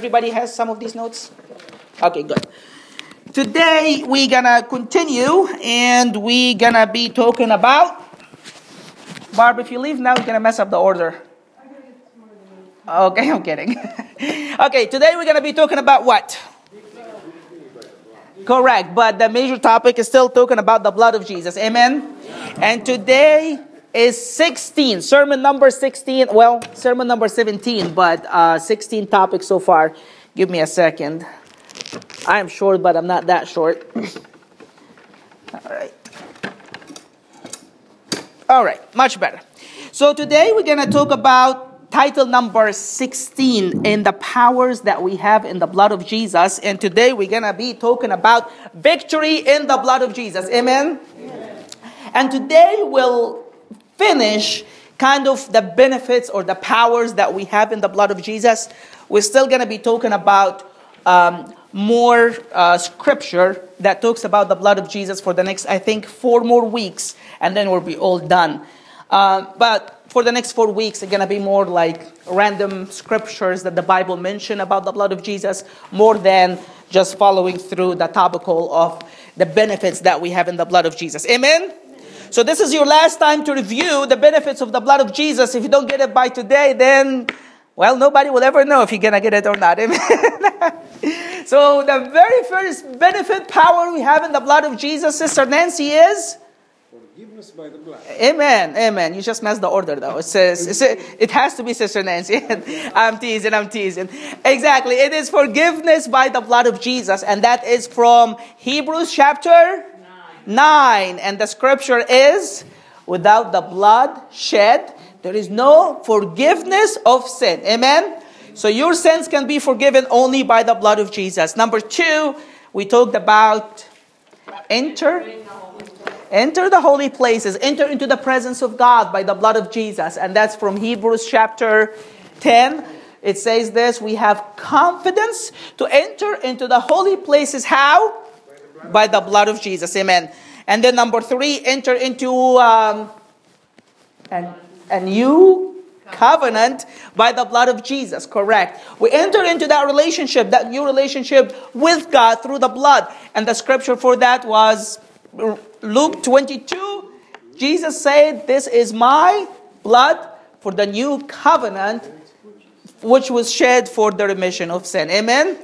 Everybody has some of these notes? Okay, good. Today we're gonna continue and we're gonna be talking about. Barb, if you leave now, you're gonna mess up the order. Okay, I'm kidding. okay, today we're gonna be talking about what? Correct, but the major topic is still talking about the blood of Jesus. Amen? And today is 16, sermon number 16. Well, sermon number 17, but uh, 16 topics so far. Give me a second. I am short, but I'm not that short. All right. All right, much better. So today we're going to talk about title number 16 in the powers that we have in the blood of Jesus. And today we're going to be talking about victory in the blood of Jesus. Amen? Amen. And today we'll finish kind of the benefits or the powers that we have in the blood of Jesus. We're still going to be talking about um, more uh, scripture that talks about the blood of Jesus for the next, I think, four more weeks, and then we'll be all done. Uh, but for the next four weeks, it's going to be more like random scriptures that the Bible mention about the blood of Jesus, more than just following through the topical of the benefits that we have in the blood of Jesus. Amen? So this is your last time to review the benefits of the blood of Jesus. If you don't get it by today, then well, nobody will ever know if you're gonna get it or not. So the very first benefit power we have in the blood of Jesus, Sister Nancy, is forgiveness by the blood. Amen. Amen. You just messed the order though. It says it has to be Sister Nancy. I'm teasing, I'm teasing. Exactly. It is forgiveness by the blood of Jesus, and that is from Hebrews chapter 9. And the scripture is without the blood shed, there is no forgiveness of sin. Amen? So your sins can be forgiven only by the blood of Jesus. Number two, we talked about enter. Enter the holy places, enter into the presence of God by the blood of Jesus. And that's from Hebrews chapter 10. It says this we have confidence to enter into the holy places. How? By the blood of Jesus. Amen. And then number three, enter into um, and a new covenant by the blood of Jesus. Correct. We enter into that relationship, that new relationship with God through the blood. And the scripture for that was Luke 22. Jesus said, This is my blood for the new covenant, which was shed for the remission of sin. Amen.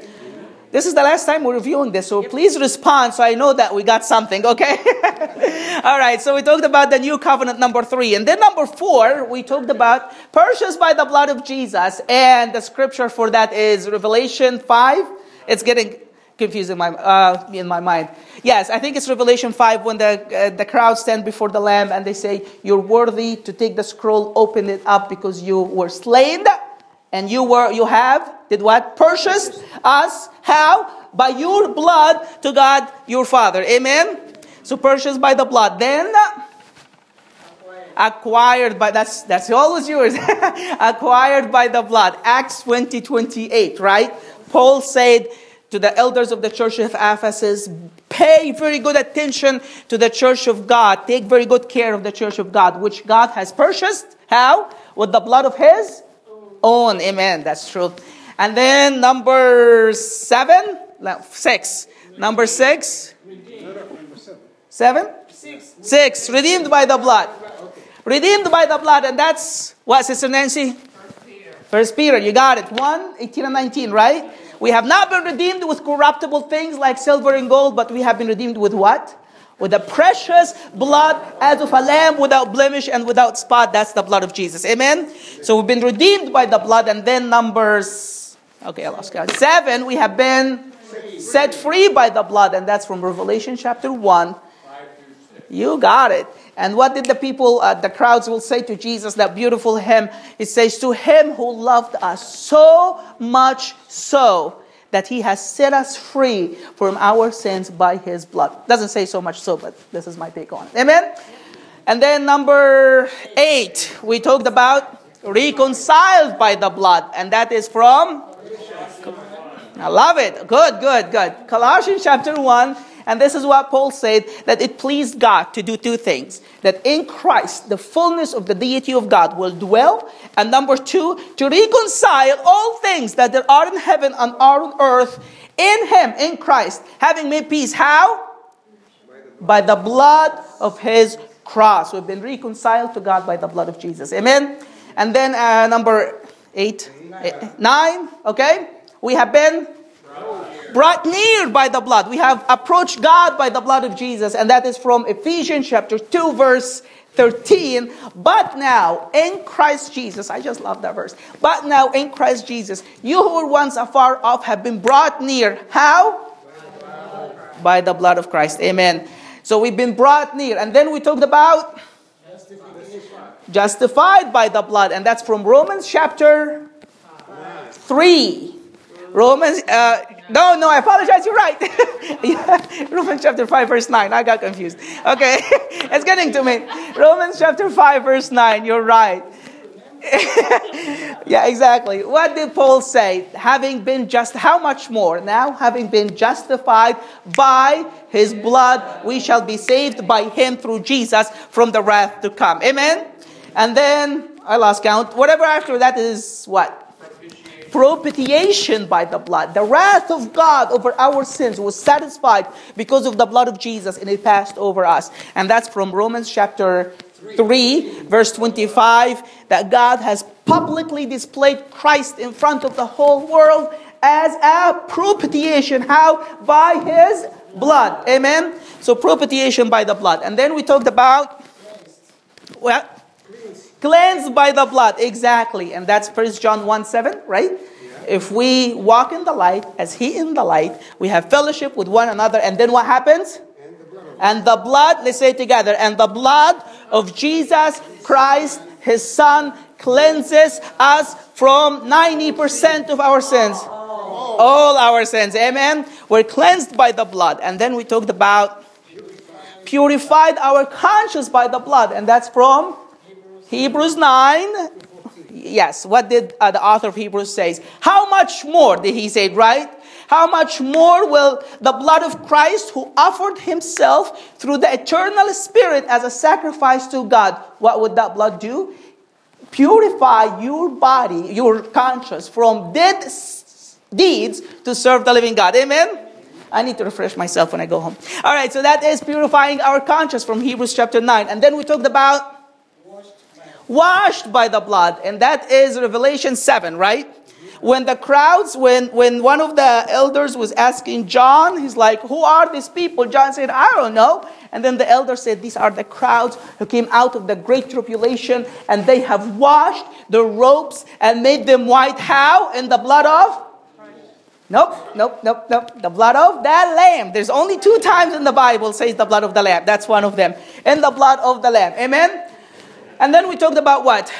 This is the last time we're reviewing this, so please respond so I know that we got something, okay? All right, so we talked about the new covenant number three. And then number four, we talked about purchased by the blood of Jesus. And the scripture for that is Revelation 5. It's getting confusing in my, uh, in my mind. Yes, I think it's Revelation 5 when the, uh, the crowd stand before the Lamb and they say, You're worthy to take the scroll, open it up because you were slain and you were you have did what? Purchased us how? By your blood to god your father. Amen? So purchased by the blood. Then acquired by that's that's always yours. Acquired by the blood. Acts 20 28 right? Paul said to the elders of the church of ephesus pay very good attention to the church of god. Take very good care of the church of god which god has purchased. How? With the blood of his own. Amen. That's true. And then number seven, six. Number six. Seven? Six. Six. Redeemed by the blood. Redeemed by the blood. And that's what, Sister Nancy? First Peter. You got it. 1, 18 and 19, right? We have not been redeemed with corruptible things like silver and gold, but we have been redeemed with what? With the precious blood as of a lamb without blemish and without spot. That's the blood of Jesus. Amen. So we've been redeemed by the blood. And then numbers, okay, I lost count. Seven, we have been set free by the blood. And that's from Revelation chapter 1. You got it. And what did the people, uh, the crowds will say to Jesus, that beautiful hymn? It says, To him who loved us so much so that he has set us free from our sins by his blood. Doesn't say so much so, but this is my take on it. Amen? And then number eight, we talked about reconciled by the blood, and that is from. I love it. Good, good, good. Colossians chapter 1 And this is what Paul said that it pleased God to do two things that in Christ, the fullness of the deity of God will dwell. And number two, to reconcile all things that there are in heaven and are on earth in Him, in Christ, having made peace. How? By the blood of His cross. We've been reconciled to God by the blood of Jesus. Amen. And then uh, number eight, eight, nine. Okay, we have been brought near by the blood. We have approached God by the blood of Jesus, and that is from Ephesians chapter 2, verse 13. But now in Christ Jesus, I just love that verse. But now in Christ Jesus, you who were once afar off have been brought near. How? By the blood of Christ. Amen. So we've been brought near. And then we talked about justified by the blood. And that's from Romans chapter 3. Romans, uh, no, no, I apologize. You're right. Romans chapter 5, verse 9. I got confused. Okay, it's getting to me. Romans chapter 5, verse 9. You're right. yeah, exactly. What did Paul say? Having been just, how much more? Now, having been justified by his blood, we shall be saved by him through Jesus from the wrath to come. Amen? And then, I lost count. Whatever after that is what? Propitiation by the blood. The wrath of God over our sins was satisfied because of the blood of Jesus and it passed over us. And that's from Romans chapter 3, verse 25, that God has publicly displayed Christ in front of the whole world as a propitiation. How? By his blood. Amen? So, propitiation by the blood. And then we talked about, well, Cleansed by the blood, exactly. And that's First John 1 7, right? If we walk in the light as He in the light, we have fellowship with one another. And then what happens? And the blood, let's say together, and the blood of Jesus Christ, His Son, cleanses us from 90% of our sins. All our sins. Amen. We're cleansed by the blood. And then we talked about purified our conscience by the blood. And that's from Hebrews 9. Yes, what did uh, the author of Hebrews says? How much more did he say, right? How much more will the blood of Christ, who offered himself through the eternal Spirit as a sacrifice to God, what would that blood do? Purify your body, your conscience from dead deeds to serve the living God. Amen? I need to refresh myself when I go home. All right, so that is purifying our conscience from Hebrews chapter 9. And then we talked about washed by the blood. And that is Revelation 7, right? When the crowds, when, when one of the elders was asking John, he's like, Who are these people? John said, I don't know. And then the elder said, These are the crowds who came out of the great tribulation, and they have washed the robes and made them white. How? In the blood of? Nope, nope, nope, nope. The blood of the lamb. There's only two times in the Bible says the blood of the lamb. That's one of them. In the blood of the lamb. Amen. And then we talked about what?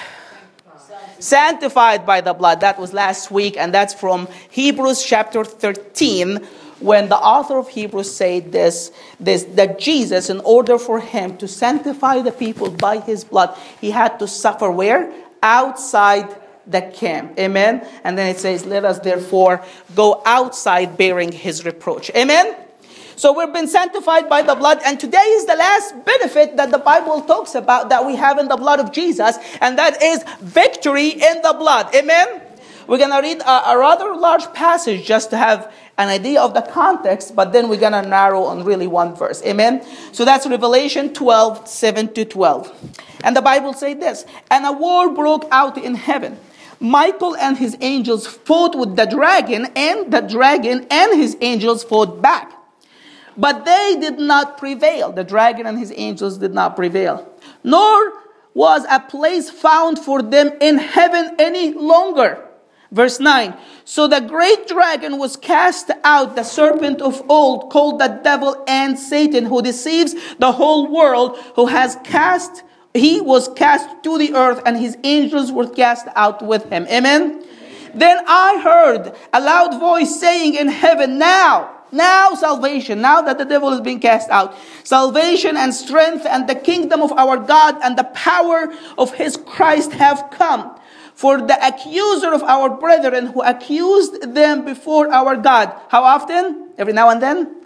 Sanctified by the blood. That was last week, and that's from Hebrews chapter 13, when the author of Hebrews said this, this that Jesus, in order for him to sanctify the people by his blood, he had to suffer where? Outside the camp. Amen. And then it says, Let us therefore go outside bearing his reproach. Amen. So we've been sanctified by the blood, and today is the last benefit that the Bible talks about that we have in the blood of Jesus, and that is victory in the blood. Amen? We're going to read a, a, rather large passage just to have an idea of the context, but then we're going to narrow on really one verse. Amen? So that's Revelation 12, 7 to 12. And the Bible says this And a war broke out in heaven. Michael and his angels fought with the dragon, and the dragon and his angels fought back. But they did not prevail. The dragon and his angels did not prevail. Nor was a place found for them in heaven any longer. Verse 9. So the great dragon was cast out, the serpent of old, called the devil and Satan, who deceives the whole world, who has cast, he was cast to the earth, and his angels were cast out with him. Amen. Then I heard a loud voice saying in heaven, Now, now salvation, now that the devil is being cast out, salvation and strength and the kingdom of our God and the power of his Christ have come. For the accuser of our brethren who accused them before our God. How often? Every now and then?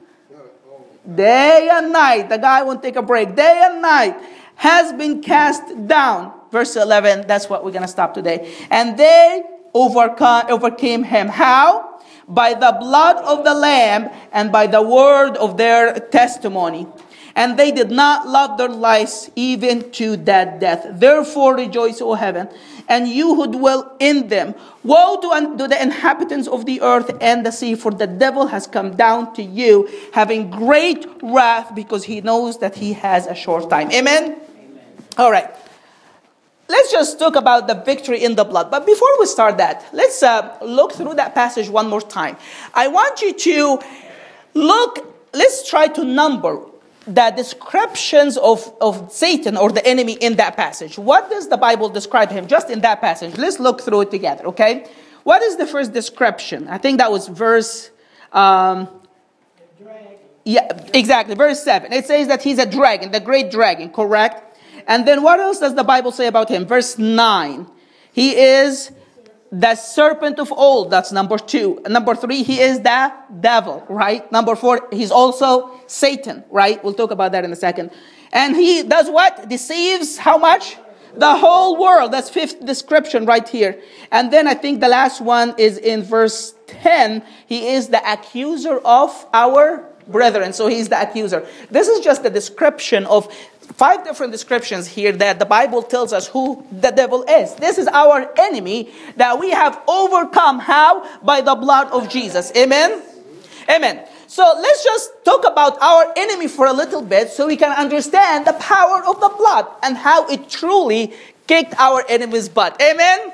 day and night, the guy won't take a break, day and night, has been cast down. Verse 11, that's what we're going to stop today. And they overcome, overcame him. How? By the blood of the Lamb and by the word of their testimony. And they did not love their lives even to that death. Therefore rejoice, O heaven, and you who dwell in them. Woe to, to the inhabitants of the earth and the sea, for the devil has come down to you, having great wrath, because he knows that he has a short time. Amen? Amen. All right. Let's just talk about the victory in the blood. But before we start that, let's uh, look through that passage one more time. I want you to look, let's try to number the descriptions of, of Satan or the enemy in that passage. What does the Bible describe him just in that passage? Let's look through it together, okay? What is the first description? I think that was verse. Um, yeah, exactly. Verse 7. It says that he's a dragon, the great dragon, correct? And then what else does the Bible say about him? Verse 9. He is the serpent of old. That's number two. Number three, he is the devil, right? Number four, he's also Satan, right? We'll talk about that in a second. And he does what? Deceives how much? The whole world. That's fifth description right here. And then I think the last one is in verse 10. He is the accuser of our brethren. So he's the accuser. This is just a description of five different descriptions here that the Bible tells us who the devil is. This is our enemy that we have overcome. How? By the blood of Jesus. Amen? Amen. So let's just talk about our enemy for a little bit so we can understand the power of the blood and how it truly kicked our enemy's butt. Amen?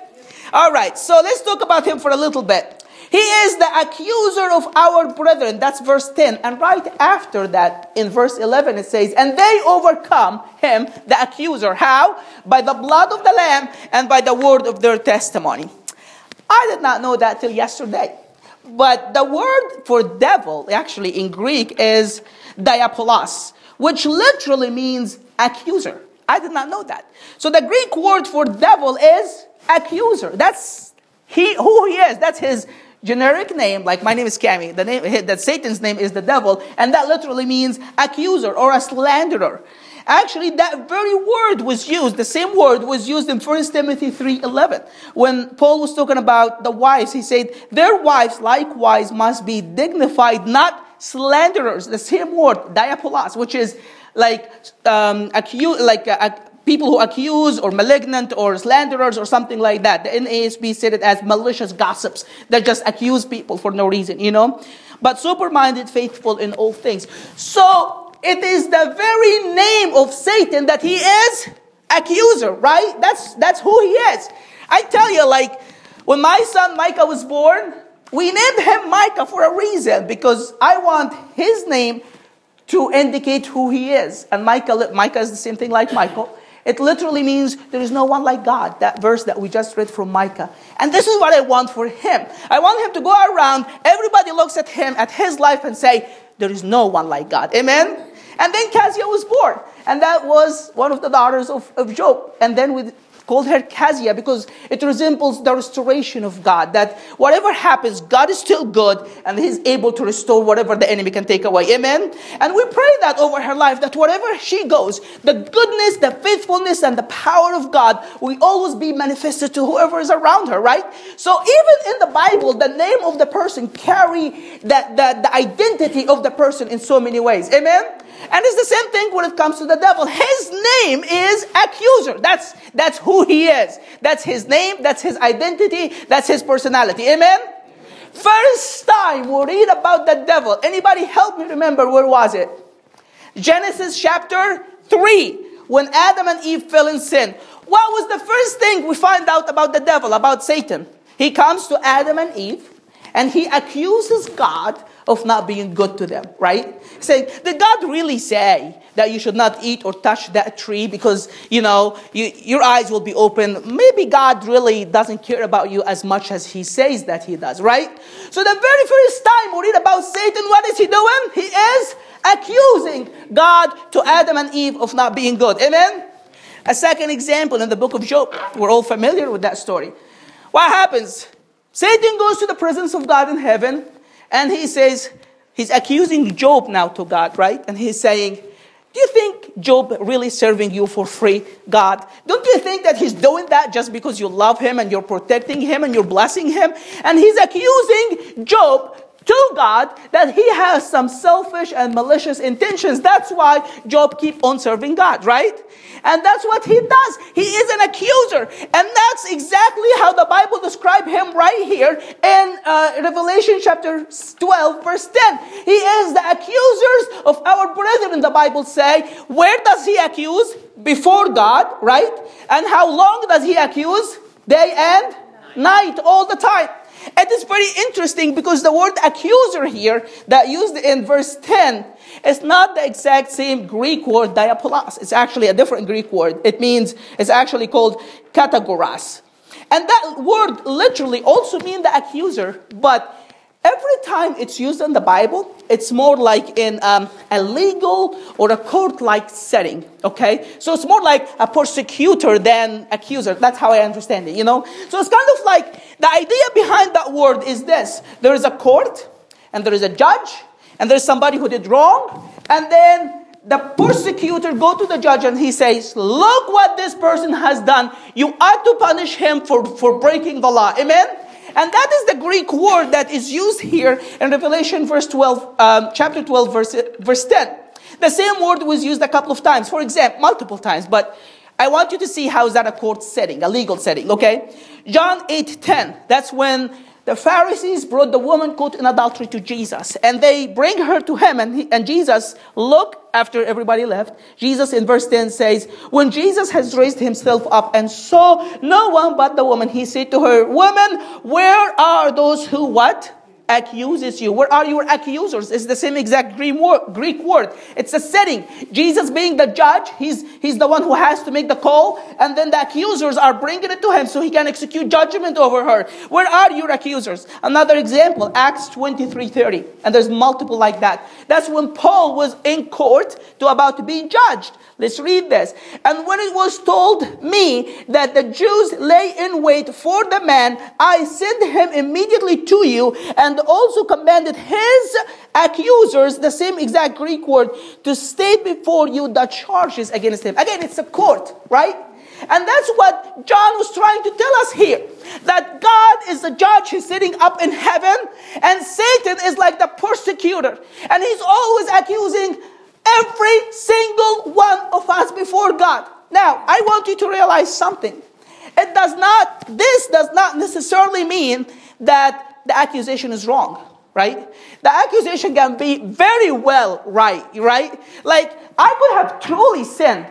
All right, so let's talk about him for a little bit. He is the accuser of our brethren. That's verse 10. And right after that, in verse 11, it says, And they overcome him, the accuser. How? By the blood of the Lamb and by the word of their testimony. I did not know that till yesterday. But the word for devil, actually in Greek, is diabolos, which literally means accuser. I did not know that. So the Greek word for devil is accuser. That's he who he is. That's his generic name, like my name is Cami, the name that Satan's name is the devil, and that literally means accuser or a slanderer. Actually, that very word was used, the same word was used in 1 Timothy 3.11. When Paul was talking about the wives, he said, their wives likewise must be dignified, not slanderers. The same word, diabolos, which is like, um, accu- like uh, people who accuse or malignant or slanderers or something like that. The NASB said it as malicious gossips that just accuse people for no reason, you know. But super-minded, faithful in all things. So it is the very name of Satan that he is accuser, right? That's that's who he is. I tell you, like when my son Micah was born, we named him Micah for a reason because I want his name to indicate who he is. And Micah, Micah is the same thing like Michael. It literally means there is no one like God, that verse that we just read from Micah. And this is what I want for him. I want him to go around, everybody looks at him, at his life, and say, There is no one like God. Amen? And then Cassia was born. And that was one of the daughters of, of Job. And then with called her Kezia because it resembles the restoration of God. That whatever happens, God is still good and He's able to restore whatever the enemy can take away. Amen. And we pray that over her life, that wherever she goes, the goodness, the faithfulness, and the power of God will always be manifested to whoever is around her, right? So even in the Bible, the name of the person carry that the, the identity of the person in so many ways. Amen. And it's the same thing when it comes to the devil. His name is accuser. That's, that's who he is. That's his name. That's his identity. That's his personality. Amen? First time we read about the devil. Anybody help me remember where was it? Genesis chapter 3. When Adam and Eve fell in sin. What was the first thing we find out about the devil, about Satan? He comes to Adam and Eve and he accuses God of not being good to them, right? Saying, did God really say that you should not eat or touch that tree because, you know, you, your eyes will be open? Maybe God really doesn't care about you as much as he says that he does, right? So the very first time we read about Satan, what is he doing? He is accusing God to Adam and Eve of not being good. Amen? A second example in the book of Job. We're all familiar with that story. What happens? Satan goes to the presence of God in heaven and he says, he's accusing Job now to God, right? And he's saying, do you think Job really serving you for free, God? Don't you think that he's doing that just because you love him and you're protecting him and you're blessing him? And he's accusing Job to God that he has some selfish and malicious intentions. That's why Job keep on serving God, right? And that's what he does. He is an accuser. And that's exactly how the Bible describes him right here in uh, Revelation chapter 12, verse 10. He is the accusers of our brethren, the Bible say. Where does he accuse? Before God, right? And how long does he accuse? Day and night, all the time. It is very interesting because the word accuser here that used in verse 10 is not the exact same Greek word diabolos. It's actually a different Greek word. It means, it's actually called katagoras. And that word literally also means the accuser, but Every time it's used in the Bible, it's more like in um, a legal or a court like setting, okay? So it's more like a persecutor than accuser. That's how I understand it, you know? So it's kind of like the idea behind that word is this there is a court, and there is a judge, and there's somebody who did wrong, and then the persecutor go to the judge and he says, Look what this person has done. You ought to punish him for, for breaking the law. Amen? And that is the Greek word that is used here in Revelation verse 12, um, chapter 12, verse, verse 10. The same word was used a couple of times, for example, multiple times, but I want you to see how is that a court setting, a legal setting, okay? John 8, 10, that's when the Pharisees brought the woman caught in adultery to Jesus, and they bring her to him, and, he, and Jesus, look, after everybody left, Jesus in verse 10 says, When Jesus has raised himself up and saw no one but the woman, he said to her, Woman, where are those who what? Accuses you. Where are your accusers? It's the same exact Greek word. It's a setting. Jesus being the judge, he's, he's the one who has to make the call, and then the accusers are bringing it to him so he can execute judgment over her. Where are your accusers? Another example, Acts 23 30. And there's multiple like that. That's when Paul was in court to about to be judged. Let's read this. And when it was told me that the Jews lay in wait for the man, I sent him immediately to you and also commanded his accusers, the same exact Greek word, to state before you the charges against him. Again, it's a court, right? And that's what John was trying to tell us here. That God is the judge, he's sitting up in heaven, and Satan is like the persecutor. And he's always accusing Every single one of us before God. Now, I want you to realize something. It does not, this does not necessarily mean that the accusation is wrong, right? The accusation can be very well right, right? Like, I could have truly sinned.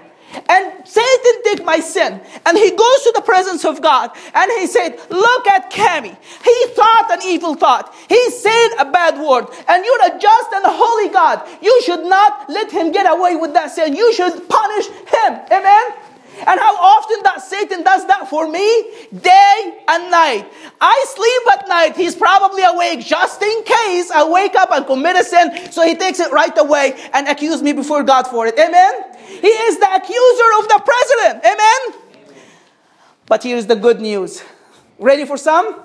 And Satan took my sin. And he goes to the presence of God. And he said, look at Cami. He thought an evil thought. He said a bad word. And you're a just and a holy God. You should not let him get away with that sin. You should punish him. Amen? And how often that Satan does that for me? Day and night. I sleep at night. He's probably awake just in case I wake up and commit a sin. So he takes it right away and accuses me before God for it. Amen? He is the accuser of the president. Amen? But here's the good news. Ready for some?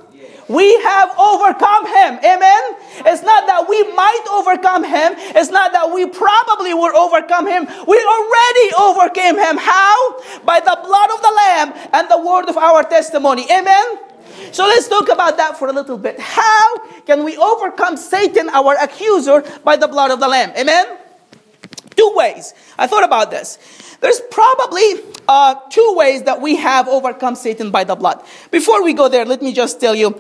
We have overcome him. Amen. It's not that we might overcome him. It's not that we probably will overcome him. We already overcame him. How? By the blood of the Lamb and the word of our testimony. Amen. So let's talk about that for a little bit. How can we overcome Satan, our accuser, by the blood of the Lamb? Amen. Two ways. I thought about this. There's probably uh, two ways that we have overcome Satan by the blood. Before we go there, let me just tell you.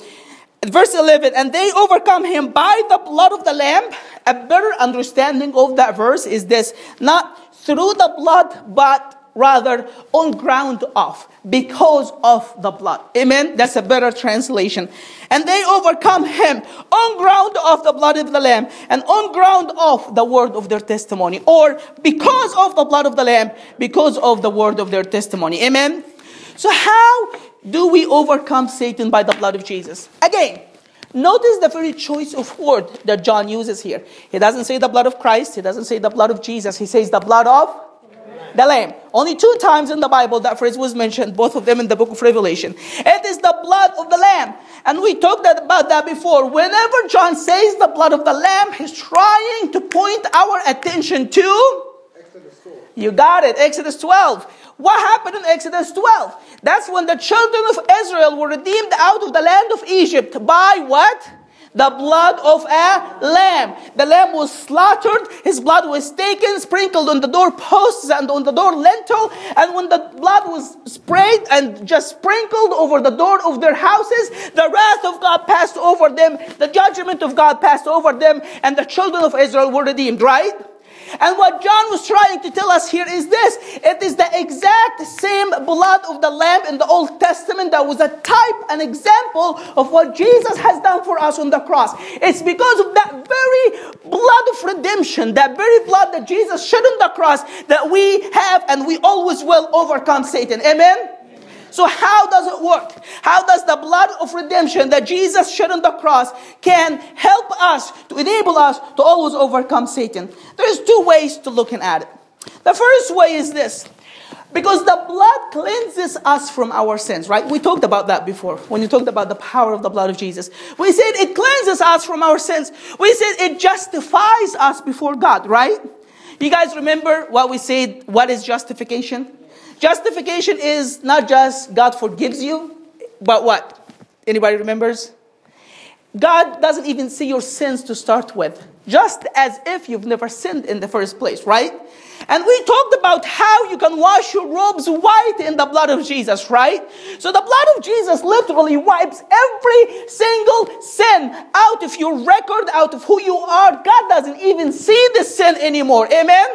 Verse 11, and they overcome him by the blood of the Lamb. A better understanding of that verse is this not through the blood, but rather on ground of because of the blood. Amen. That's a better translation. And they overcome him on ground of the blood of the lamb and on ground of the word of their testimony or because of the blood of the lamb because of the word of their testimony. Amen. So how do we overcome Satan by the blood of Jesus? Again, Notice the very choice of word that John uses here. He doesn't say the blood of Christ, he doesn't say the blood of Jesus, he says the blood of The lamb. Only two times in the Bible that phrase was mentioned, both of them in the book of Revelation. It is the blood of the lamb. And we talked about that before. Whenever John says the blood of the lamb, he's trying to point our attention to. Exodus. You got it, Exodus 12. What happened in Exodus 12? That's when the children of Israel were redeemed out of the land of Egypt by what? The blood of a lamb. The lamb was slaughtered, his blood was taken, sprinkled on the doorposts and on the door lintel, and when the blood was sprayed and just sprinkled over the door of their houses, the wrath of God passed over them, the judgment of God passed over them, and the children of Israel were redeemed, right? And what John was trying to tell us here is this it is the exact same blood of the Lamb in the Old Testament that was a type, an example of what Jesus has done for us on the cross. It's because of that very blood of redemption, that very blood that Jesus shed on the cross, that we have and we always will overcome Satan. Amen? So, how does it work? How does the blood of redemption that Jesus shed on the cross can help us to enable us to always overcome Satan? There's two ways to looking at it. The first way is this. Because the blood cleanses us from our sins, right? We talked about that before when you talked about the power of the blood of Jesus. We said it cleanses us from our sins. We said it justifies us before God, right? You guys remember what we said? What is justification? Justification is not just God forgives you, but what? Anybody remembers? God doesn't even see your sins to start with, just as if you've never sinned in the first place, right? And we talked about how you can wash your robes white in the blood of Jesus, right? So the blood of Jesus literally wipes every single sin out of your record, out of who you are. God doesn't even see the sin anymore. Amen?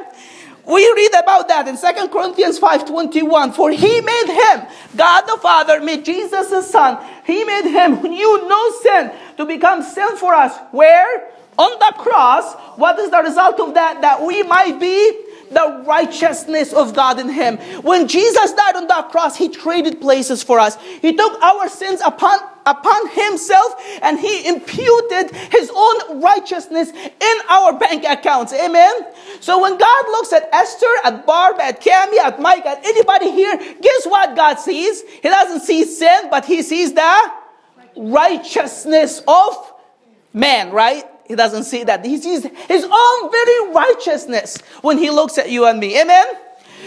We read about that in 2 Corinthians 5.21. For he made him, God the Father made Jesus the Son. He made him who knew no sin to become sin for us. Where? On the cross. What is the result of that? That we might be the righteousness of God in him. When Jesus died on that cross, he traded places for us. He took our sins upon upon himself and he imputed his own righteousness in our bank accounts. Amen. So when God looks at Esther, at Barb, at Cami, at Mike, at anybody here, guess what God sees? He doesn't see sin, but he sees the righteousness of man, right? He doesn't see that. He sees his own very righteousness when he looks at you and me. Amen?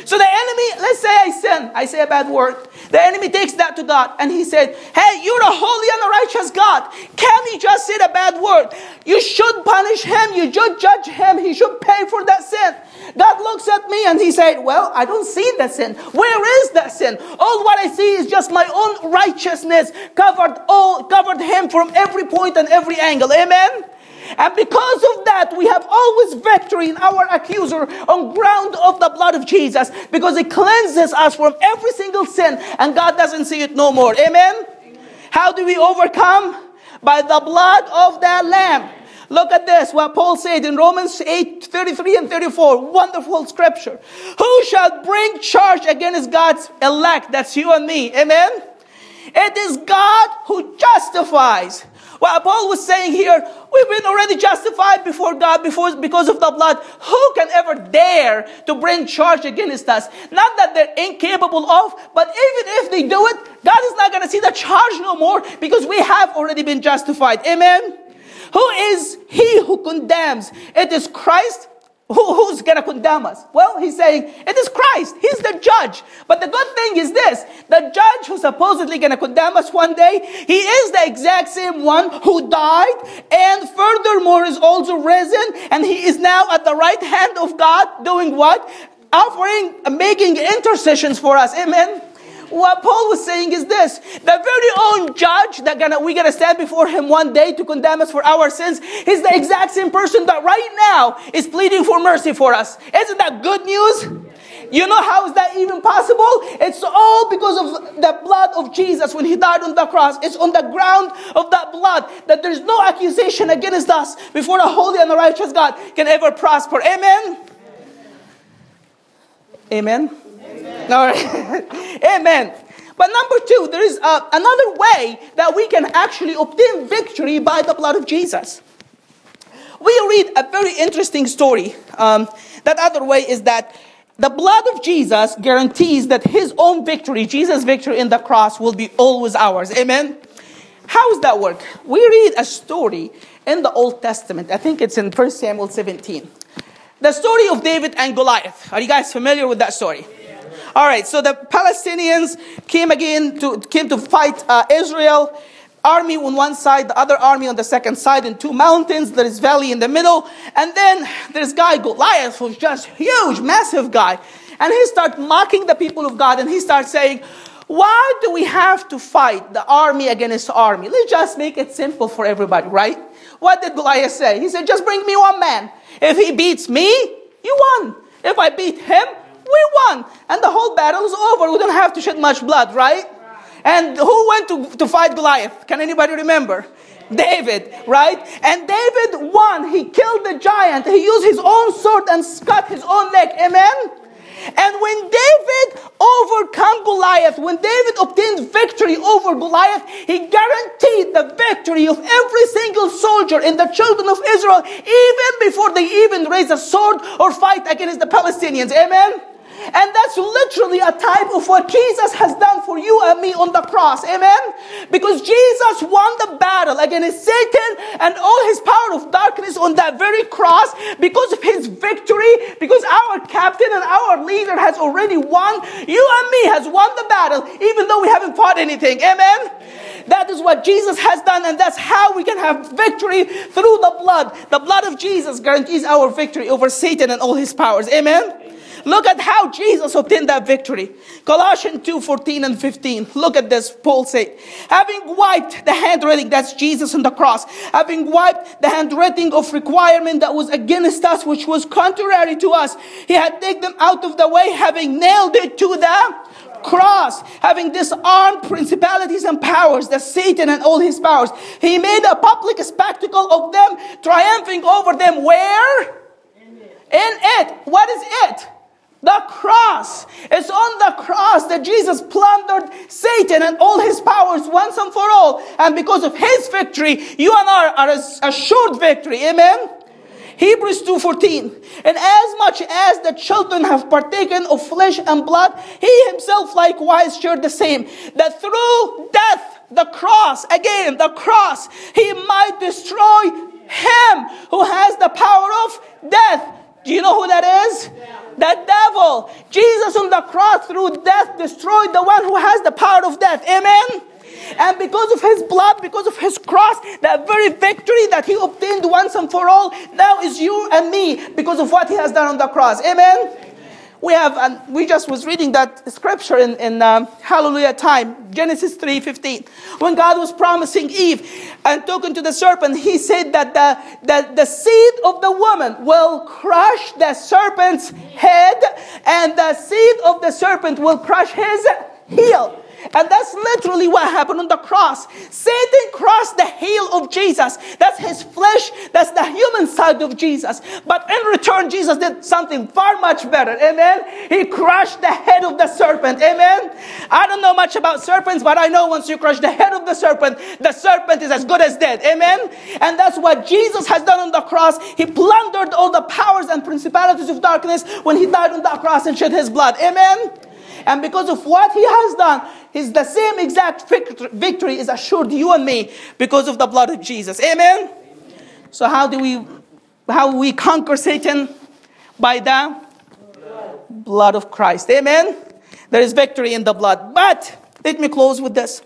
So the enemy, let's say I sin, I say a bad word. The enemy takes that to God and he said, Hey, you're a holy and a righteous God. Can he just say a bad word? You should punish him. You should judge him. He should pay for that sin. God looks at me and he said, Well, I don't see that sin. Where is that sin? All what I see is just my own righteousness covered all covered him from every point and every angle. Amen. And because of that, we have always victory in our accuser on ground of the blood of Jesus because it cleanses us from every single sin and God doesn't see it no more. Amen? Amen. How do we overcome? By the blood of that lamb. Look at this, what Paul said in Romans 8 33 and 34. Wonderful scripture. Who shall bring charge against God's elect? That's you and me. Amen? It is God who justifies. What Paul was saying here, we've been already justified before God before, because of the blood. Who can ever dare to bring charge against us? Not that they're incapable of, but even if they do it, God is not going to see the charge no more because we have already been justified. Amen? Who is he who condemns? It is Christ who, who's going to condemn us? Well, he's saying it is Christ. He's the judge. But the good thing is this the judge who's supposedly going to condemn us one day, he is the exact same one who died and furthermore is also risen and he is now at the right hand of God doing what? Offering, making intercessions for us. Amen. What Paul was saying is this the very own judge that gonna, we're going to stand before him one day to condemn us for our sins is the exact same person that right now is pleading for mercy for us. Isn't that good news? You know how is that even possible? It's all because of the blood of Jesus when he died on the cross. It's on the ground of that blood that there's no accusation against us before a holy and a righteous God can ever prosper. Amen. Amen. Amen. All right. Amen. But number two, there is uh, another way that we can actually obtain victory by the blood of Jesus. We read a very interesting story. Um, that other way is that the blood of Jesus guarantees that his own victory, Jesus' victory in the cross, will be always ours. Amen? How does that work? We read a story in the Old Testament. I think it's in 1 Samuel 17. The story of David and Goliath. Are you guys familiar with that story? All right, so the Palestinians came again to came to fight uh, Israel. Army on one side, the other army on the second side, in two mountains. There is valley in the middle, and then there's guy Goliath, who's just huge, massive guy, and he starts mocking the people of God, and he starts saying, "Why do we have to fight the army against army? Let's just make it simple for everybody, right?" What did Goliath say? He said, "Just bring me one man. If he beats me, you won. If I beat him, we won. And the whole battle is over. We don't have to shed much blood, right? And who went to, to fight Goliath? Can anybody remember? David, right? And David won. He killed the giant. He used his own sword and cut his own leg. Amen? And when David overcame Goliath, when David obtained victory over Goliath, he guaranteed the victory of every single soldier in the children of Israel, even before they even raise a sword or fight against the Palestinians. Amen? And that's literally a type of what Jesus has done for you and me on the cross. Amen? Because Jesus won the battle against Satan and all his power of darkness on that very cross because of his victory, because our captain and our leader has already won. You and me has won the battle, even though we haven't fought anything. Amen? That is what Jesus has done, and that's how we can have victory through the blood. The blood of Jesus guarantees our victory over Satan and all his powers. Amen? Look at how Jesus obtained that victory. Colossians 2 14 and 15. Look at this. Paul said, Having wiped the handwriting, that's Jesus on the cross, having wiped the handwriting of requirement that was against us, which was contrary to us, he had taken them out of the way, having nailed it to the cross, having disarmed principalities and powers, the Satan and all his powers. He made a public spectacle of them, triumphing over them. Where? In it. What is it? The cross. It's on the cross that Jesus plundered Satan and all his powers once and for all. And because of his victory, you and I are assured victory. Amen. Hebrews 2:14 And as much as the children have partaken of flesh and blood he himself likewise shared the same that through death the cross again the cross he might destroy him who has the power of death do you know who that is? The devil. Jesus on the cross through death destroyed the one who has the power of death. Amen? And because of his blood, because of his cross, that very victory that he obtained once and for all, now is you and me because of what he has done on the cross. Amen? We have and we just was reading that scripture in, in um, hallelujah time genesis 3.15 when god was promising eve and talking to the serpent he said that the, the, the seed of the woman will crush the serpent's head and the seed of the serpent will crush his heel and that's literally what happened on the cross. Satan crossed the heel of Jesus. That's his the human side of Jesus. But in return, Jesus did something far much better. Amen. He crushed the head of the serpent. Amen. I don't know much about serpents, but I know once you crush the head of the serpent, the serpent is as good as dead. Amen. And that's what Jesus has done on the cross. He plundered all the powers and principalities of darkness when he died on the cross and shed his blood. Amen. And because of what he has done, his the same exact victory is assured you and me because of the blood of Jesus. Amen. So how do we how we conquer Satan? By the blood of Christ. Amen. There is victory in the blood. But let me close with this.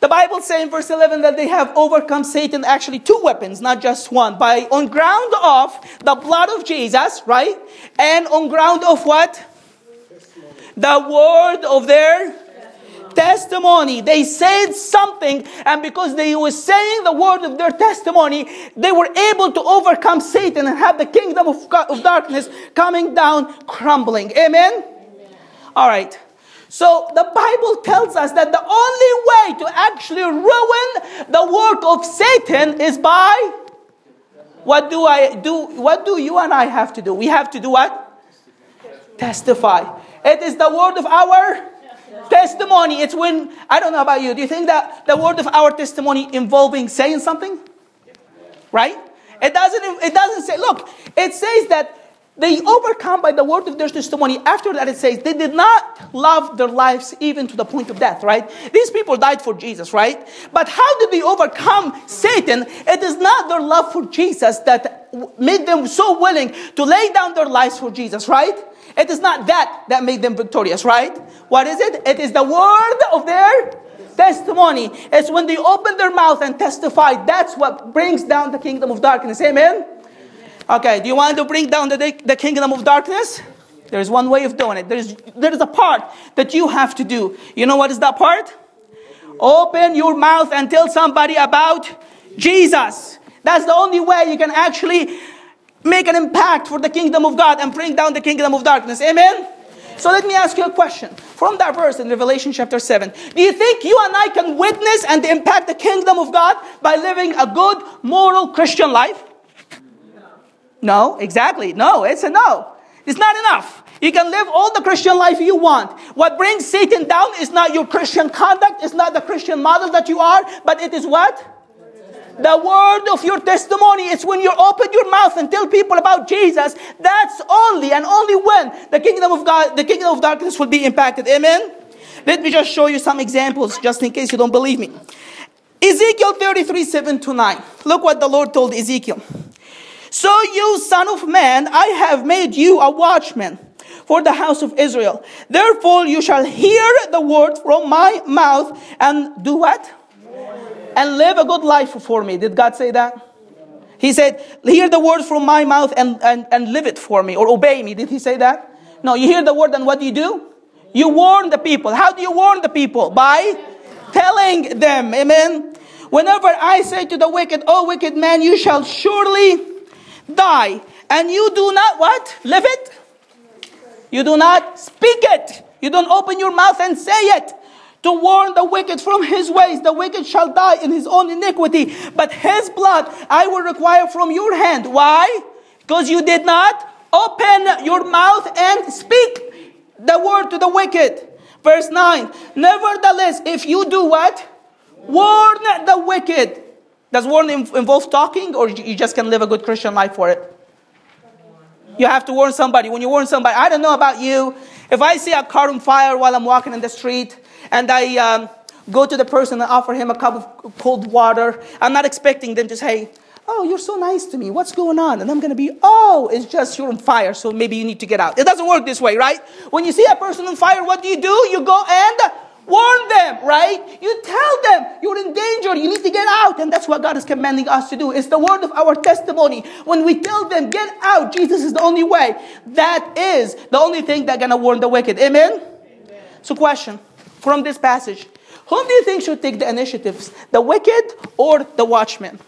The Bible says in verse 11 that they have overcome Satan actually two weapons, not just one. By on ground of the blood of Jesus, right? And on ground of what? the word of their testimony. They said something, and because they were saying the word of their testimony, they were able to overcome Satan and have the kingdom of, God, of darkness coming down, crumbling. Amen? Amen? All right. So the Bible tells us that the only way to actually ruin the work of Satan is by what do I do? What do you and I have to do? We have to do what? Testify. It is the word of our testimony. It's when, I don't know about you, do you think that the word of our testimony involving saying something? Right? It doesn't, it doesn't say, look, it says that They overcome by the word of their testimony. After that, it says they did not love their lives even to the point of death, right? These people died for Jesus, right? But how did they overcome Satan? It is not their love for Jesus that made them so willing to lay down their lives for Jesus, right? It is not that that made them victorious, right? What is it? It is the word of their testimony. It's when they open their mouth and testify. That's what brings down the kingdom of darkness. Amen? Okay, do you want to bring down the, the kingdom of darkness? There's one way of doing it. There's, there is a part that you have to do. You know what is that part? Open your mouth and tell somebody about Jesus. That's the only way you can actually make an impact for the kingdom of God and bring down the kingdom of darkness. Amen? So let me ask you a question. From that verse in Revelation chapter 7, do you think you and I can witness and impact the kingdom of God by living a good, moral Christian life? No, exactly. No, it's a no. It's not enough. You can live all the Christian life you want. What brings Satan down is not your Christian conduct, it's not the Christian model that you are, but it is what? The word of your testimony. is when you open your mouth and tell people about Jesus. That's only and only when the kingdom of God, the kingdom of darkness will be impacted. Amen. Let me just show you some examples just in case you don't believe me. Ezekiel 33, 7 to 9. Look what the Lord told Ezekiel. So, you son of man, I have made you a watchman for the house of Israel. Therefore, you shall hear the word from my mouth and do what? And live a good life for me. Did God say that? He said, Hear the word from my mouth and, and, and live it for me or obey me. Did he say that? No, you hear the word and what do you do? You warn the people. How do you warn the people? By telling them. Amen. Whenever I say to the wicked, Oh, wicked man, you shall surely die, and you do not what? Live it? You do not speak it. You don't open your mouth and say it. To warn the wicked from his ways, the wicked shall die in his own iniquity, but his blood I will require from your hand. Why? Because you did not open your mouth and speak the word to the wicked. Verse 9. Nevertheless, if you do what? Warn the wicked does warn involve talking, or you just can live a good Christian life for it? You have to warn somebody. When you warn somebody, I don't know about you. If I see a car on fire while I'm walking in the street, and I um, go to the person and offer him a cup of cold water, I'm not expecting them to say, Oh, you're so nice to me. What's going on? And I'm going to be, Oh, it's just you're on fire, so maybe you need to get out. It doesn't work this way, right? When you see a person on fire, what do you do? You go and Warn them, right? You tell them you're in danger, you need to get out. And that's what God is commanding us to do. It's the word of our testimony. When we tell them, get out, Jesus is the only way. That is the only thing that's going to warn the wicked. Amen? Amen? So, question from this passage Whom do you think should take the initiatives, the wicked or the watchman?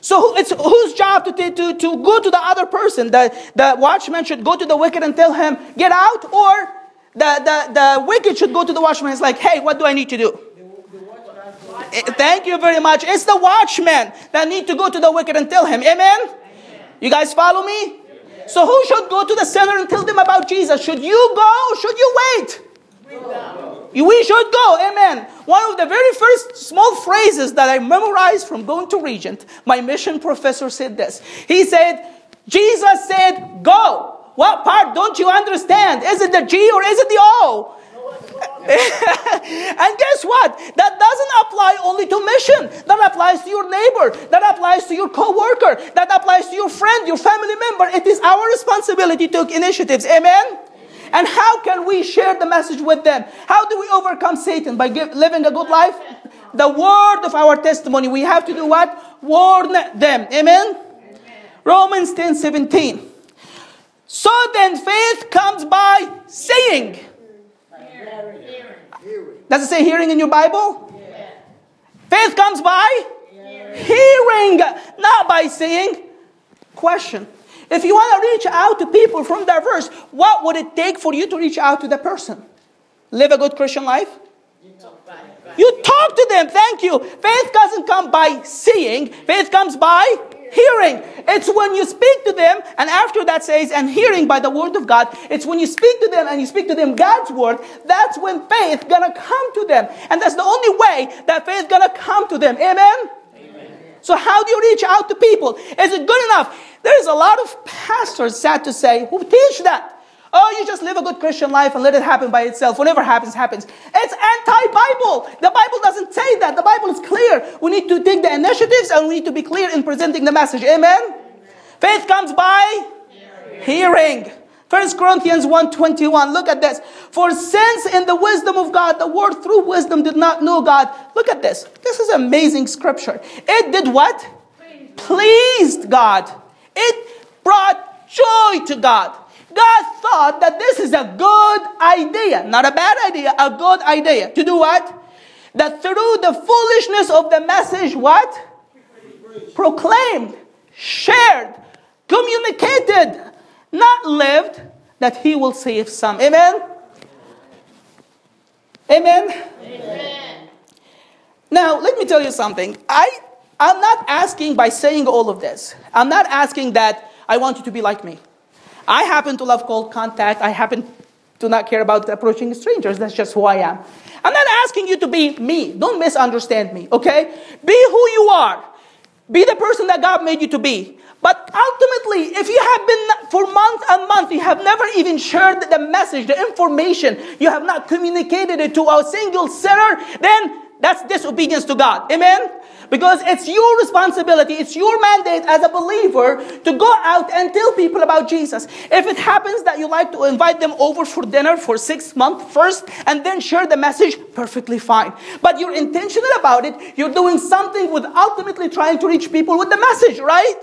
So it's whose job to, to, to go to the other person? The, the watchman should go to the wicked and tell him, get out, or the, the, the wicked should go to the watchman. It's like, hey, what do I need to do? Eh, thank you very much. It's the watchman that need to go to the wicked and tell him. Amen? You guys follow me? So who should go to the sinner and tell them about Jesus? Should you go should you wait? We should go. Amen. One of the very first small phrases that I memorized from going to Regent, my mission professor said this. He said, Jesus said, go. What part don't you understand? Is it the G or is it the O? and guess what? That doesn't apply only to mission. That applies to your neighbor. That applies to your co-worker. That applies to your friend, your family member. It is our responsibility to take initiatives. Amen? And how can we share the message with them? How do we overcome Satan? By give, living a good life? The word of our testimony. We have to do what? Warn them. Amen? Amen. Romans 10 17. So then faith comes by saying. Does it say hearing in your Bible? Faith comes by hearing, not by saying. Question. If you want to reach out to people from that verse, what would it take for you to reach out to the person? Live a good Christian life? You talk to them. Thank you. Faith doesn't come by seeing, faith comes by hearing. It's when you speak to them, and after that says, and hearing by the word of God, it's when you speak to them and you speak to them God's word, that's when faith gonna come to them. And that's the only way that faith gonna come to them. Amen? Amen. So, how do you reach out to people? Is it good enough? There's a lot of pastors, sad to say, who teach that. Oh, you just live a good Christian life and let it happen by itself. Whatever happens, happens. It's anti Bible. The Bible doesn't say that. The Bible is clear. We need to take the initiatives and we need to be clear in presenting the message. Amen? Amen. Faith comes by hearing. hearing. 1 Corinthians 1.21, look at this. For since in the wisdom of God, the word through wisdom did not know God. Look at this. This is amazing scripture. It did what? Pleased God. It brought joy to God. God thought that this is a good idea, not a bad idea, a good idea. To do what? That through the foolishness of the message, what? Proclaimed, shared, communicated, not lived, that he will save some. Amen? Amen? Amen. Now, let me tell you something. I, I'm not asking by saying all of this, I'm not asking that I want you to be like me. I happen to love cold contact. I happen to not care about approaching strangers. That's just who I am. I'm not asking you to be me. Don't misunderstand me, okay? Be who you are. Be the person that God made you to be. But ultimately, if you have been for months and months, you have never even shared the message, the information, you have not communicated it to a single sinner, then that's disobedience to God. Amen? Because it's your responsibility, it's your mandate as a believer to go out and tell people about Jesus. If it happens that you like to invite them over for dinner for six months first and then share the message, perfectly fine. But you're intentional about it, you're doing something with ultimately trying to reach people with the message, right?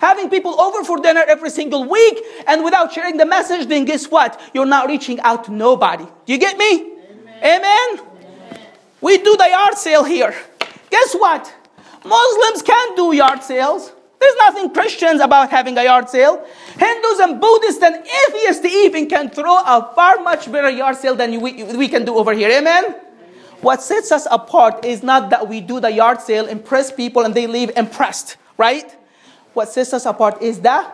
Having people over for dinner every single week and without sharing the message, then guess what? You're not reaching out to nobody. Do you get me? Amen? Amen? Amen. We do the yard sale here. Guess what? Muslims can't do yard sales. There's nothing Christians about having a yard sale. Hindus and Buddhists and atheists even can throw a far much better yard sale than we, we can do over here. Amen? What sets us apart is not that we do the yard sale, impress people, and they leave impressed, right? What sets us apart is the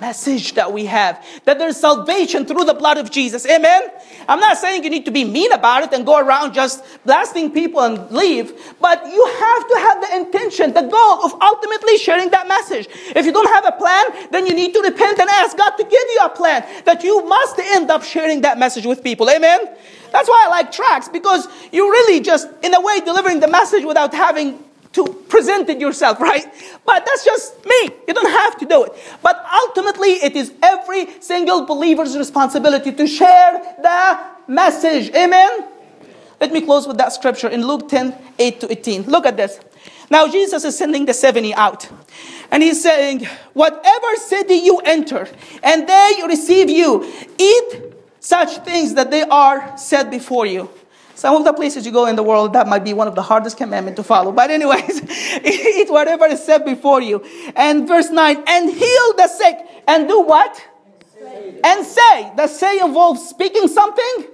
message that we have that there's salvation through the blood of Jesus. Amen. I'm not saying you need to be mean about it and go around just blasting people and leave, but you have to have the intention, the goal of ultimately sharing that message. If you don't have a plan, then you need to repent and ask God to give you a plan that you must end up sharing that message with people. Amen. That's why I like tracks because you're really just, in a way, delivering the message without having to present it yourself, right? But that's just me. You don't have to do it. But ultimately, it is every single believer's responsibility to share the message. Amen? Let me close with that scripture in Luke 10 8 to 18. Look at this. Now, Jesus is sending the 70 out. And he's saying, Whatever city you enter, and they receive you, eat such things that they are set before you. Some of the places you go in the world, that might be one of the hardest commandments to follow. But anyways, eat whatever is set before you. And verse 9, and heal the sick. And do what? Say. And say. The say involves speaking something?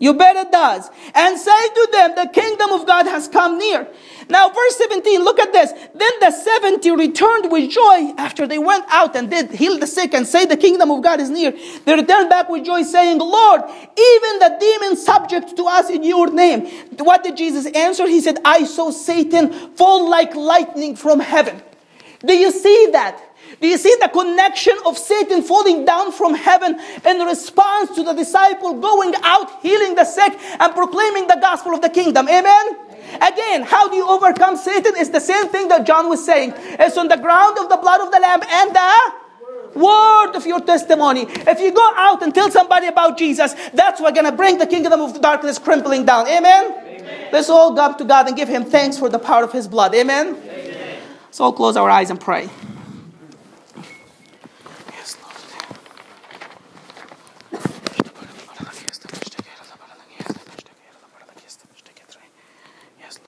You bet it does. And say to them, the kingdom of God has come near. Now, verse 17, look at this. Then the 70 returned with joy after they went out and did heal the sick and say the kingdom of God is near. They returned back with joy saying, Lord, even the demons subject to us in your name. What did Jesus answer? He said, I saw Satan fall like lightning from heaven. Do you see that? Do you see the connection of Satan falling down from heaven in response to the disciple going out, healing the sick, and proclaiming the gospel of the kingdom? Amen? Again, how do you overcome Satan? It's the same thing that John was saying. It's on the ground of the blood of the Lamb and the word of your testimony. If you go out and tell somebody about Jesus, that's what's going to bring the kingdom of darkness crumbling down. Amen? Amen? Let's all go up to God and give Him thanks for the power of His blood. Amen? Amen. So, we'll close our eyes and pray.